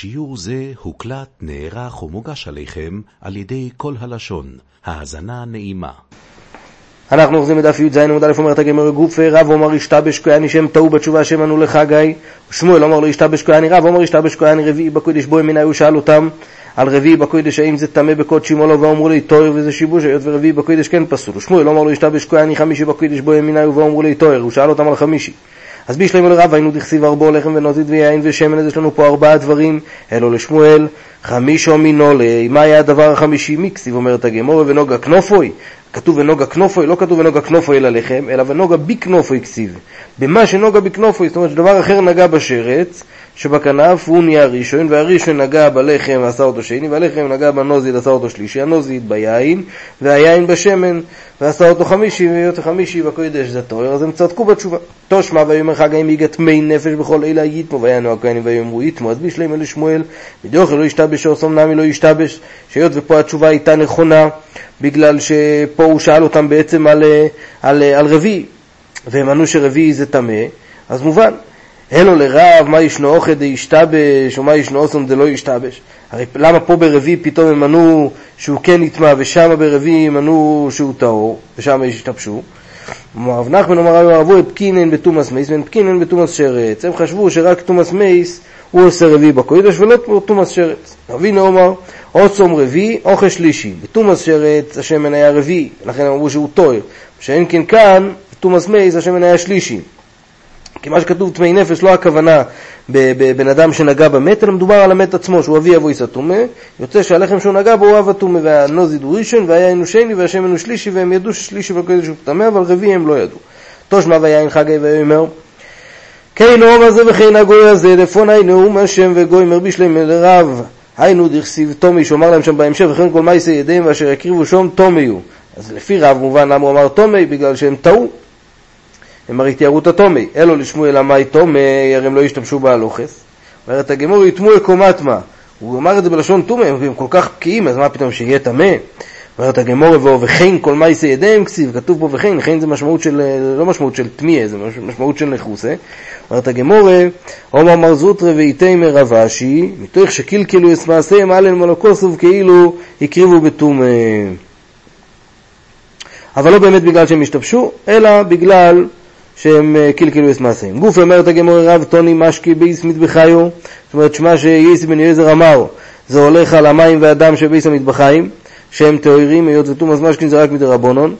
שיעור זה הוקלט, נערך ומוגש עליכם על ידי כל הלשון. האזנה נעימה. אנחנו אוחזים בדף י"ז עמוד א' אומרת הגמר גופי רב אומר ישתבש כהני שם טעו בתשובה שם ענו לחגי שמואל אמר לו ישתבש כהני רב אומר ישתבש כהני רביעי בקודש בו ימיני הוא שאל אותם על רביעי בקודש האם זה טמא בקודשים או לא ואמרו לי תואר וזה שיבוש היות ורביעי בקודש כן פסול שמואל אמר לו ישתבש כהני חמישי בקודש בו ימיני ואמרו לי תואר הוא שאל אותם על חמישי אז בישלם לרב היינו דכסיב ארבו לחם ונוזית ויין ושמן, אז יש לנו פה ארבעה דברים, אלו לשמואל, חמישו מינולי, מה היה הדבר החמישי? מקסיב אומרת הגמורה ונוגה כנופוי, כתוב ונוגה כנופוי, לא כתוב ונוגה כנופוי אל הלחם, אלא ונוגה בי כנופוי כסיב. במה שנוגה בי כנופוי, זאת אומרת שדבר אחר נגע בשרץ, שבכנף הוא נהיה ראשון, והראשון נגע בלחם ועשה אותו שני, והלחם נגע בנוזיד עשה אותו שלישי, הנוזיד ביין, והיין בשמן, ועשה אותו חמישי, והיות חמישי בקודש זה תואר, אז הם צדקו בתשובה. תושמע ויאמר חג האם מי נפש בכל אלה יתמו, ויענו הכהנים ויאמרו יתמו, אז בישלם אלה שמואל, בדיוק לא ישתבש, או סומנמי לא ישתבש, שהיות ופה התשובה הייתה נכונה, בגלל שפה הוא שאל אותם בעצם על, על, על רביעי, והם ענו שרביעי זה טמא, אז מובן, אלו לרב, מה ישנו אוכל דהשתבש, או מה ישנו אוסום דלא ישתבש. הרי למה פה ברביעי פתאום הם ענו שהוא כן נטמע, ושם ברביעי הם ענו שהוא טהור, ושם השתבשו? אמר רב נחמן אמר רבי אבוי פקינן בתומאס מייס ואין פקינן בתומאס שרץ. הם חשבו שרק תומאס מייס הוא עושה רביעי בקודש ולא תומאס שרץ. רבינו אומר, או צום רביעי או שלישי. בתומאס שרץ השמן היה רביעי, לכן הם אמרו שהוא טועה. שאין כן כאן, בתומאס מייס השמן היה שלישי. כי מה שכתוב טמאי נפש לא הכוונה בבן אדם שנגע במת, אלא מדובר על המת עצמו, שהוא אבי אבוי סתומה, יוצא שהלחם שהוא נגע בו הוא אב אטומה, והנוזיד הוא ראשון, והיין הוא שני, והשמן הוא שלישי, והם ידעו ששלישי בקודש הוא טמא, אבל רביעי הם לא ידעו. תושמע ויין חגי ויאמר כן נאום הזה וכן הגוי הזה, לפוני נאום השם וגוי מרבי שלם לרב, היינו דכסיב תומי, שאומר להם שם בהמשך, וכן כל מייסי ידיהם ואשר יקריבו שום תומי הוא. אז לפי רב מובן למה הוא אמר תומי, בגלל שהם טעו. הם הרי תיארו את התומי, אלו לשמואל עמי תומי, הרי הם לא השתמשו בהלוכס. אומרת הגמור, יטמו קומת מה. הוא אמר את זה בלשון תומי, הם כל כך בקיאים, אז מה פתאום שיהיה טמא? אומרת הגמור, וכן כל מייסי ידיהם כסיב, כתוב פה וכן, וכן זה משמעות של, לא משמעות של תמיה, זה משמעות של נחוסה. אומרת הגמור, עומר מר זוטרה ואיתימר רב אשי, מתוך שקלקלו את מעשיהם אלן מלוקוסוב כאילו הקריבו בתום. אבל לא באמת בגלל שהם השתבשו, אלא בגלל שהם אה, קלקלו את מעשיהם. גוף אומרת הגמור רב טוני משקי בייס מטבחיו, זאת אומרת שמה שייס בן יעזר אמר, זה הולך על המים והדם שבייס המטבחיים, שהם טהורים, היות ותומאס משקין זה רק מדרבנון,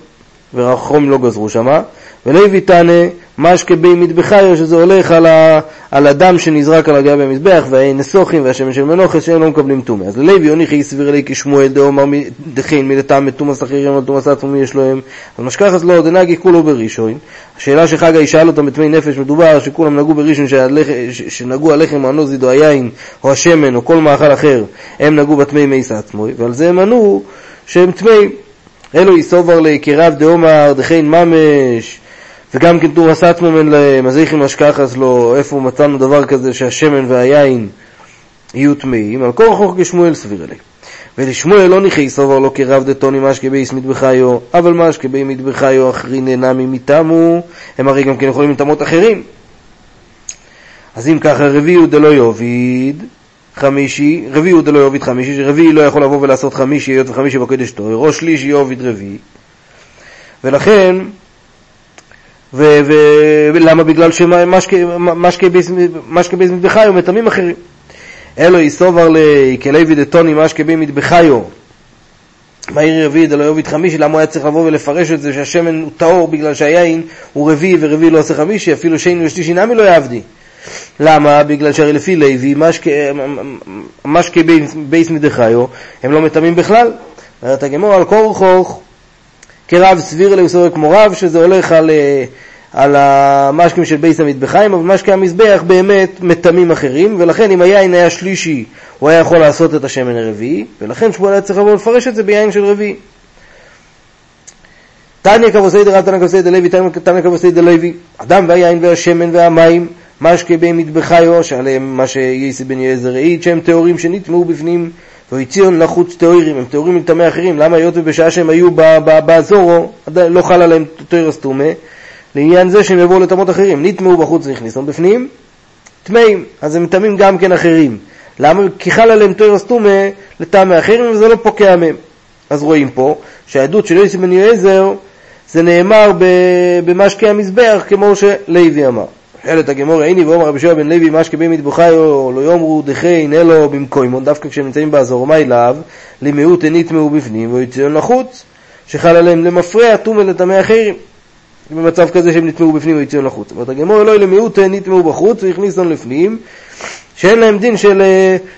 ורחום לא גזרו שמה, ולוי תענה משקה בי מטבחיו, שזה הולך על, ה, על הדם שנזרק על הגבי המזבח, והעין נסוכים והשמן של מנוחס, שהם לא מקבלים טומא. אז ללוי יוניחי סביר לי כשמואל דאמר דחין מלטעם מתומאס אחרים על תומאס עצמי יש להם. אז משכחת לא דנגי כולו בראשון. השאלה שחגה ישאל אותם בתמי נפש, מדובר שכולם נגעו בראשון, שנגעו הלחם הנוזיד או היין או השמן או כל מאכל אחר, הם נגעו בתמי מייס עצמו, ועל זה הם ענו שהם טמאים. אלו יסובר לקרב דאמר דחין ממש וגם כן תור הסטממן להם, אז איך אם אשכחס לו, איפה מצאנו דבר כזה שהשמן והיין יהיו טמאים, על כל רחוק כשמואל סביר אלי. ולשמואל לא נכי סובר לו כרב דתוני משקה בייס מטבחיו, אבל משקה בי מטבחיו אחרי נהנמי מתמו, הם הרי גם כן יכולים לטמות אחרים. אז אם ככה רביעי הוא דלא יוביד חמישי, רביעי הוא דלא יוביד חמישי, שרביעי לא יכול לבוא ולעשות חמישי, היות וחמישי בקודש תואר, או שלישי יוביד רביעי. ולכן ולמה? בגלל שמשקה בי מטבחיו מטעמים אחרים. אלו יסובר לכלוי דתוני משקה בי מטבחיו. מהיר רביעי דלא יוביד חמישי, למה הוא היה צריך לבוא ולפרש את זה שהשמן הוא טהור בגלל שהיין הוא רביעי ורביעי לא עושה חמישי, אפילו שני ושלישי נמי לא יעבדי. למה? בגלל שהרי לפי לוי, משקה בייס מדחיו, הם לא מטמאים בכלל. אומרת הגמור על כורחוך כרב סביר לאוסור כמו רב, שזה הולך על, אה, על המשקים של בייס המטבחיים, אבל משקי המזבח באמת מטמאים אחרים, ולכן אם היין היה שלישי, הוא היה יכול לעשות את השמן הרביעי, ולכן שמואל היה צריך לבוא לפרש את זה ביין של רביעי. תניא כבוסי דרב תניא כבוסי דלוי, תניא כבוסי דלוי, אדם והיין והשמן והמים, משקי בי מטבחיו, שעליהם מה שייסי בן יעזר העיד, שהם טהורים שנטמעו בפנים והציון לחוץ טהורים, הם טהורים מטמא אחרים, למה היות ובשעה שהם היו באזורו, לא חל עליהם טהרס טומא, לעניין זה שהם יבואו לטמאות אחרים, נטמעו בחוץ והכניסו בפנים, טמאים, אז הם מטמאים גם כן אחרים. למה? כי חל עליהם תוירס טומא לטעמי אחרים וזה לא פוקע מהם. אז רואים פה שהעדות של יוסי בן אליעזר זה נאמר במשקי המזבח כמו שלוי אמר. חלת הגמור עיני ואומר רבי שועה בן לוי משקי בי מטבחיו לא יאמרו דחי נלו במקוימון דווקא כשהם נמצאים באזור מי לאו למיעוט נטמעו בפנים ויציון לחוץ שחל עליהם למפרע טומא לטמא אחרים במצב כזה שהם נטמעו בפנים ויציון לחוץ. אומרת הגמור אלוהי למיעוט נטמעו בחוץ והכניסון לפנים שאין להם דין של,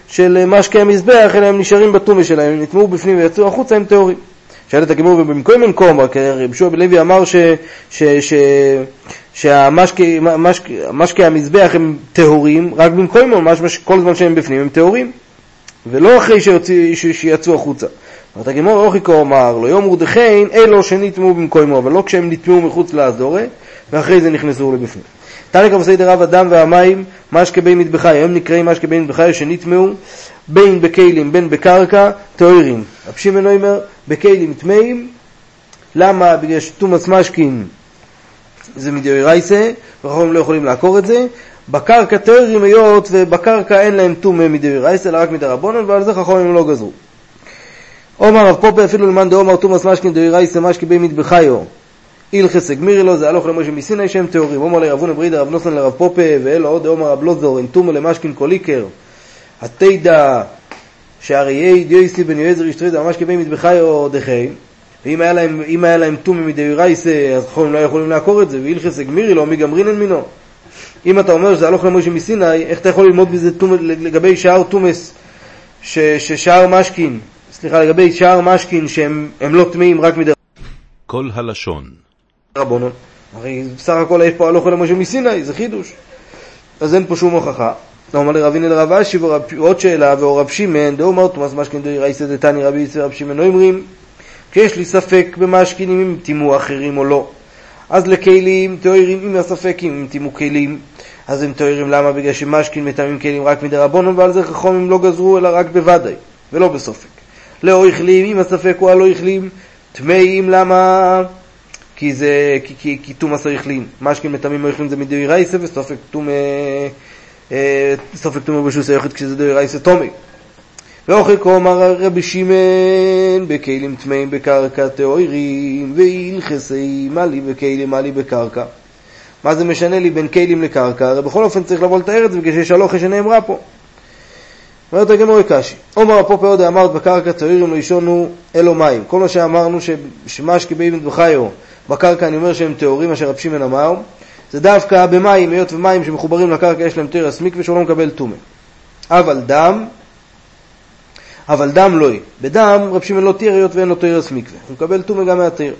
של משקי המזבח אלא הם נשארים בטומא שלהם, הם נטמעו בפנים ויצאו החוצה הם טהורים. שואלת הגמור ובמקום מנקום, רק רבי שועה בן לוי אמר שהמשקי המזבח הם טהורים, רק במקום ממש כל זמן שהם בפנים הם טהורים, ולא אחרי שיצאו החוצה. אומרת הגמור אוכיקו אמר לא יאמרו דחיין אלו שנטמעו במקומו, אבל לא כשהם נטמעו מחוץ לאזורי, ואחרי זה נכנסו לבפנים. תנא כבסי דרב הדם והמים, משקה בין מטבחי, הם נקראים משקה בין מטבחי שנטמעו בין בכלים בין בקרקע, טהורים. רב שמעון אומר, בכלים טמאים, למה? בגלל שתומאס משקין זה מדאורייסה, וחכמים לא יכולים לעקור את זה. בקרקע טהורים היות ובקרקע אין להם טומא מדאורייסה, אלא רק מדרבנון, ועל זה חכמים לא גזרו. עומר רב פופה אפילו למאן דאומר תומאס משקין דאורייסה משקי בין מטבחיו. הלכס הגמירי לו, זה הלוך למשה מסיני שהם טהורים. עומר לרבונה ברידה רב נוסן לרב פופה, ואלו עוד דאומר רב לוזור, אין טומא למשקין קוליקר. התידע שהרי דיוסי בן יועזר ישתריד ממש כבי מטבחיו דחי ואם היה להם, להם טומי מדאורייסה אז חכמים לא יכולים לעקור את זה והילכס הגמירי לו מי גמרינן מינו אם אתה אומר שזה הלוך למשה מסיני איך אתה יכול ללמוד טומ, לגבי שער טומס ששער משקין סליחה לגבי שער משקין שהם לא טמאים רק מדי כל הלשון רבונון הרי בסך הכל יש פה הלוך למשה מסיני זה חידוש אז אין פה שום הוכחה אמר לרביני לרב אשי ועוד שאלה, ואור רב שמעון, דאמר תומאס משכין דרייסא דתני רבי יצא רב שמעון לא אומרים, כשיש לי ספק במשכינים אם טימו אחרים או לא. אז לכלים תוארים אם הספק אם טימו כלים, אז הם תוארים למה? בגלל שמשכין מטעמים כלים רק מדרבנון ועל זה חכמים לא גזרו אלא רק בוודאי, ולא בסופק. לא החלים אם הספק הוא הלא החלים, טמאים למה? כי זה, כי, תומאס החלים. משכין מטעמים לא החלים זה מדרייסא וסופק תומא סופק תומר בשוס היוחד כשזה דאורייסא תומי. ואוכל כה אמר רבי שמעון בכלים טמאים בקרקע טהורים והלכסי מלי בכלים מלי בקרקע. מה זה משנה לי בין כלים לקרקע? הרי בכל אופן צריך לבוא לתאר את זה בגלל שיש הלוכה שנאמרה פה. אומרת הגמורי קשי, עומר הפופה עוד אמרת בקרקע טהורים לא ישונו אלו מים. כל מה שאמרנו שמשקי באבן בחיו בקרקע אני אומר שהם טהורים אשר רב שמעון אמר זה דווקא במים, היות ומים שמחוברים לקרקע יש להם תרס מקווה שהוא לא מקבל טומא. אבל דם, אבל דם לא יהיה. בדם רב שמעון לא תיר היות ואין לו תרס מקווה. הוא מקבל טומא גם מהתיר.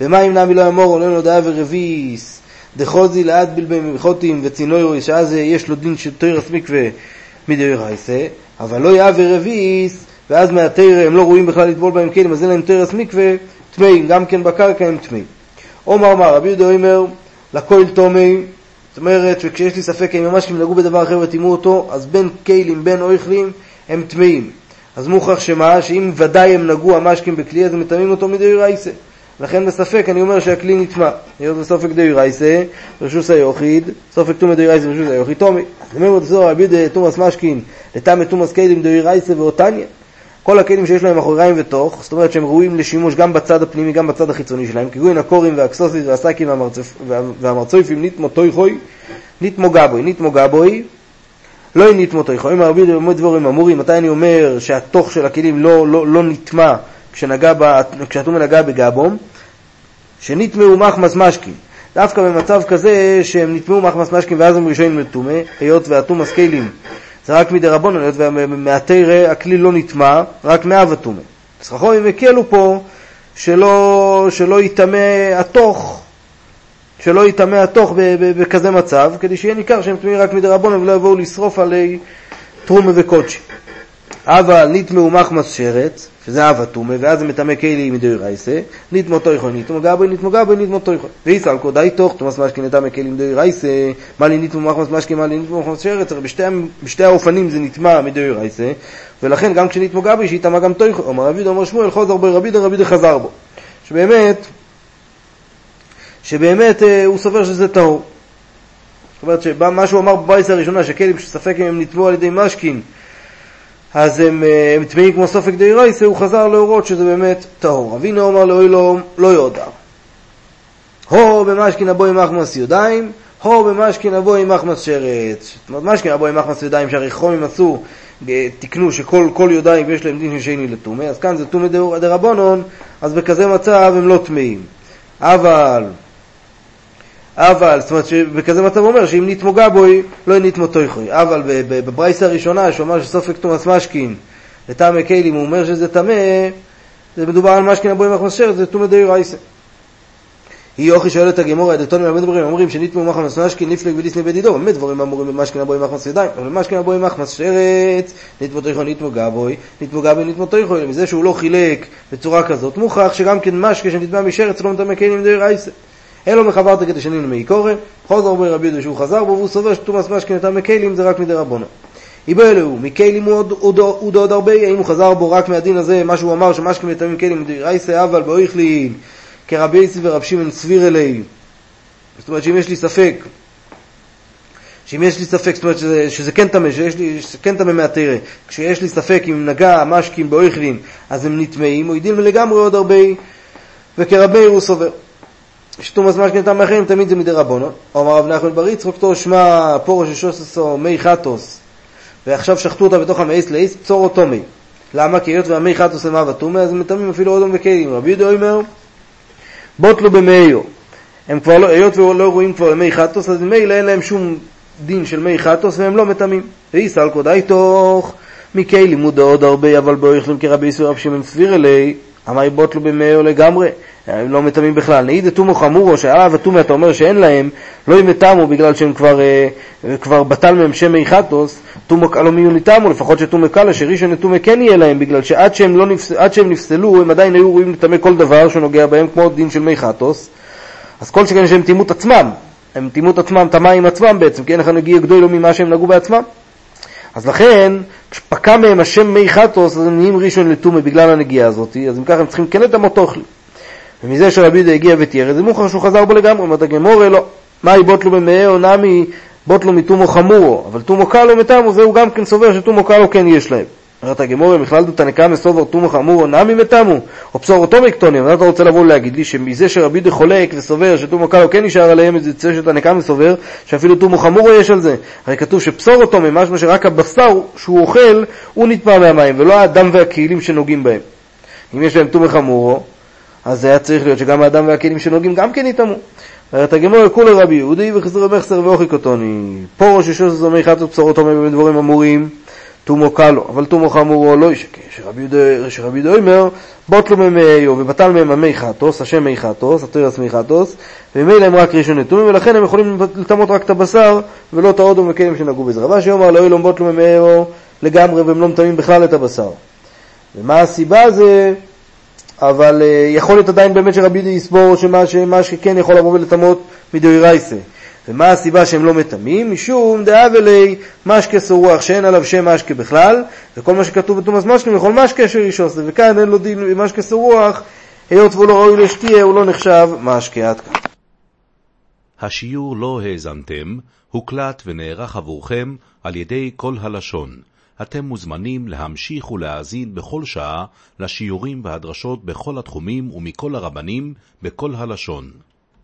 ומים נמי לא אמור, עולה לו דעה ורביס, דחוזי לאט בלבי מחוטים וצינוירו, שאז יש לו דין של תרס מקווה מדאורייסה, אבל לא יאה ורביס, ואז מהתיר הם לא רואים בכלל לטבול בהם כלים, אז אין להם תרס מקווה, טמאים, גם כן בקרקע הם טמאים. עומר אמר, רבי יהודה אומר, לכל תומי, זאת אומרת שכשיש לי ספק אם ממש נגעו בדבר אחר וטימאו אותו, אז בין כלים, בין אויכלים, הם טמאים. אז מוכרח שמה, שאם ודאי הם נגעו המשקים בכלי, אז הם מטמאים אותו מדי רייסה. לכן בספק אני אומר שהכלי נטמע. היות וסופק די רייסה, רשוס היוחיד, סופק תומא די רייסה רשוס היוחיד תומי. זאת אומרת, זו רבי תומאס משקין, לטמא תומאס כלים די רייסה ואותניה. כל הכלים שיש להם אחוריים ותוך, זאת אומרת שהם ראויים לשימוש גם בצד הפנימי, גם בצד החיצוני שלהם, כגון הקורים והקסוסיס והסקים והמרצויפים ניתמו תויכוי, ניתמו גבוי, ניתמו גבוי, לא ניתמו תויכוי. אם הרבי במועד דבורים אמורים, מתי אני אומר שהתוך של הכלים לא, לא, לא נטמע כשהתומה נגע בגבום, שנטמעו מחמס משקים. דווקא במצב כזה שהם נטמעו מחמס משקים ואז הם ראשונים לטומא, היות והתומאס כלים זה רק מדי רבון, היות ומהתרא הכלי לא נטמע, רק מאב הטומא. אז חכמים הקלו פה שלא, שלא יטמא התוך, שלא יטמא התוך בכזה מצב, כדי שיהיה ניכר שהם טמאים רק מדי רבון ולא יבואו לשרוף עלי תרומה וקודשי. אבל נטמאו מחמס שרץ, שזה אב הטומא, ואז זה מטמא כלי מדאורייסה, נטמו תויכו, נטמו גבוי, נטמו גבוי, נטמו תויכו. ואיסל קודאי תוך, תומאס משקין נטמא כלי מדאורייסה, מה לי נטמו מחמס משקין, מה לי נטמו מחמס שרץ, בשתי, בשתי האופנים זה נטמע מדאורייסה, ולכן גם כשנטמו גבוי, שיטמא גם תויכו. אומר רבי אומר שמואל, חוזר בו רבי דה רבי דה חזר בו. שבאמת, שבאמת אה, הוא סובר שזה טהור. זאת אומרת שמה שהוא אמר בבייס הראשונה, שכלים שספק אם הם נטמו על ידי משקין, אז הם, הם טמאים כמו סופק די רייסה, הוא חזר להורות שזה באמת טהור. אבינו אומר לאוילום לא יודע. הו במשכין הבוי מחמס ידיים, הו במשכין הבוי מחמס שרץ. זאת אומרת, משכין הבוי מחמס ידיים, שהרי חומים עשו, תיקנו שכל יודיים ויש להם דין של שני לטומא, אז כאן זה טומא דרבנון, אז בכזה מצב הם לא טמאים. אבל, אבל, זאת אומרת שבכזה מצב הוא אומר שאם נתמוגה בוי, לא נתמו תויכוי. אבל בברייסה הראשונה, שהוא אמר שסופק תומאס משכין לטעמי כלים, הוא אומר שזה טמא, זה מדובר על משכין הבוי מחמס שרץ, זה טומא די רייסה. היא אוכי שואלת הגמורה, דתונים הרבה דברים אומרים שניתמו מחמס משכין נפלג ודיסני בדידו, באמת דברים אמורים במשכין הבוי מחמס ידיים, אבל במשכין הבוי מחמס שרץ, נתמו תויכו נתמו גבוי, נתמו גבי נתמו תויכו, מזה שהוא לא חילק בצורה כזאת, מוכח שגם כן משקה שנטמע משרץ לא מטמא כלים די רייסה. אלו מחברת כדי שנין מי קורא, חוזר בו רבי יהודה שהוא חזר בו, והוא סובר שתומאס נטמא כלים זה רק מדי רבונה. איבו אלוהו, מכלים הוא עוד הרבה, האם הוא חזר בו רק מהדין הזה, מה שהוא אמר שמשכין נטמא כלים די רייסה, אבל באויכלין כרבי יצי ורב שמעון סביר אלי. זאת אומרת שאם יש לי ספק, שאם יש לי ספק, זאת אומרת שזה, שזה כן טמא, שיש לי, שזה כן טמא מהתרא, כשיש לי ספק אם נגע משקים באויכלין, אז הם נטמאים, הוא ידין לגמרי עוד הרבה, וכרבי הוא סובר. שתומאס משכין טעם אחרים תמיד זה מדי רבונו. אמר רב נחמן בר יצחק תור שמע פורש ששוססו מי חטוס, ועכשיו שחטו אותה בתוך המאיס לאיס, אותו מי. למה? כי היות והמי חטוס הם אהבה תומא, אז הם מטמאים אפילו אודום וכלים. רבי יהודה אומר, בוטלו במאיו. הם כבר לא, היות ולא רואים כבר מי חטוס, אז ממילא אין להם שום דין של מי חטוס והם לא מטמאים. ואיסל קודאי תוך מקי לימוד עוד הרבה, אבל בו יכולים כרבי איסור רב שמעון סביר אלי, אמר בוטלו במאיו לגמרי. הם לא מטמאים בכלל. נעיד דתומו חמורו, שעליו התומי אתה אומר שאין להם, לא אם יטמו בגלל שהם כבר, אה, כבר בטל מהם שם מי חטוס, תומו קלו מיון יטמו, לפחות שתומו קלה, שראשון יטומה כן יהיה להם, בגלל שעד שהם, לא נפס, שהם נפסלו, הם עדיין היו ראויים לטמא כל דבר שנוגע בהם, כמו דין של מי חטוס. אז כל שכן שהם טימאו את עצמם, הם טימאו את עצמם, טמא עם עצמם בעצם, כי אין לך נגיע גדול ממה שהם נגעו בעצמם. אז לכן, כשפקע מהם השם מי חטוס, אז הם נהיים ראשון לטומא בגלל הנגיעה הזאת, אז אם ככה הם צריכים כן לטמא אוכלי. ומזה שרבי יהודה הגיע ותיאר, זה מוכר שהוא חזר בו לגמרי, אומרת הגמורה לא. מהי בוטלו במאהו נמי בוטלו מתומו חמורו, אבל תומו קלו מתמו, זה הוא גם כן סובר שתומו קלו כן יש להם. אומרת הגמורה, בכלל דו תנקה מסובר תומו חמורו נמי מתמו, או פסור אותו מקטונים, אז אתה רוצה לבוא להגיד לי שמזה שרבי יהודה חולק וסובר שתומו קלו כן נשאר עליהם, זה יוצא שתנקה מסובר, שאפילו תומו חמורו יש על זה. הרי כתוב שפסור אותו ממשמע שרק הבשר שהוא אוכל, הוא נטמע מהמים, ולא הדם והכלים שנוגעים בהם. אם יש להם תומו חמורו, אז זה היה צריך להיות שגם האדם והכלים שנוגעים גם כן יטמאו. אומרת הגמור כולי רבי יהודי וחזרו מחסר ואוכי קוטוני. פורו ששוס זומי חטו בשורות אומר בדברים אמורים, תומו קלו, אבל תומו חמורו לא ישקה. שרבי יהודה אומר, בוטלו ממאיו ובטל מהם המי חטוס, השם מי חטוס, התוירס מי חטוס, וממילא הם רק ראשון נתונים, ולכן הם יכולים לטמות רק את הבשר, ולא את האודום וכלים שנגעו בזה. רבא שאומר לא אילום בוטלו ממאיו לגמרי, והם לא מטמאים בכלל את הבשר. ומה הסיבה זה אבל uh, יכול להיות עדיין באמת שרבי יהודה יסבור שמה, שמה שכן יכול לבוא ולטמות מדאורייסה. ומה הסיבה שהם לא מטמאים? משום דאבלי משקה סורוח שאין עליו שם משקה בכלל, וכל מה שכתוב בתומאס משקה יכול משקה אשר ישוס, וכאן אין לו דין משקה סורוח, היות והוא לא ראוי לשתייה, הוא לא נחשב משקה עד כאן. השיעור לא האזנתם, הוקלט ונערך עבורכם על ידי כל הלשון. אתם מוזמנים להמשיך ולהאזין בכל שעה לשיעורים והדרשות בכל התחומים ומכל הרבנים בכל הלשון.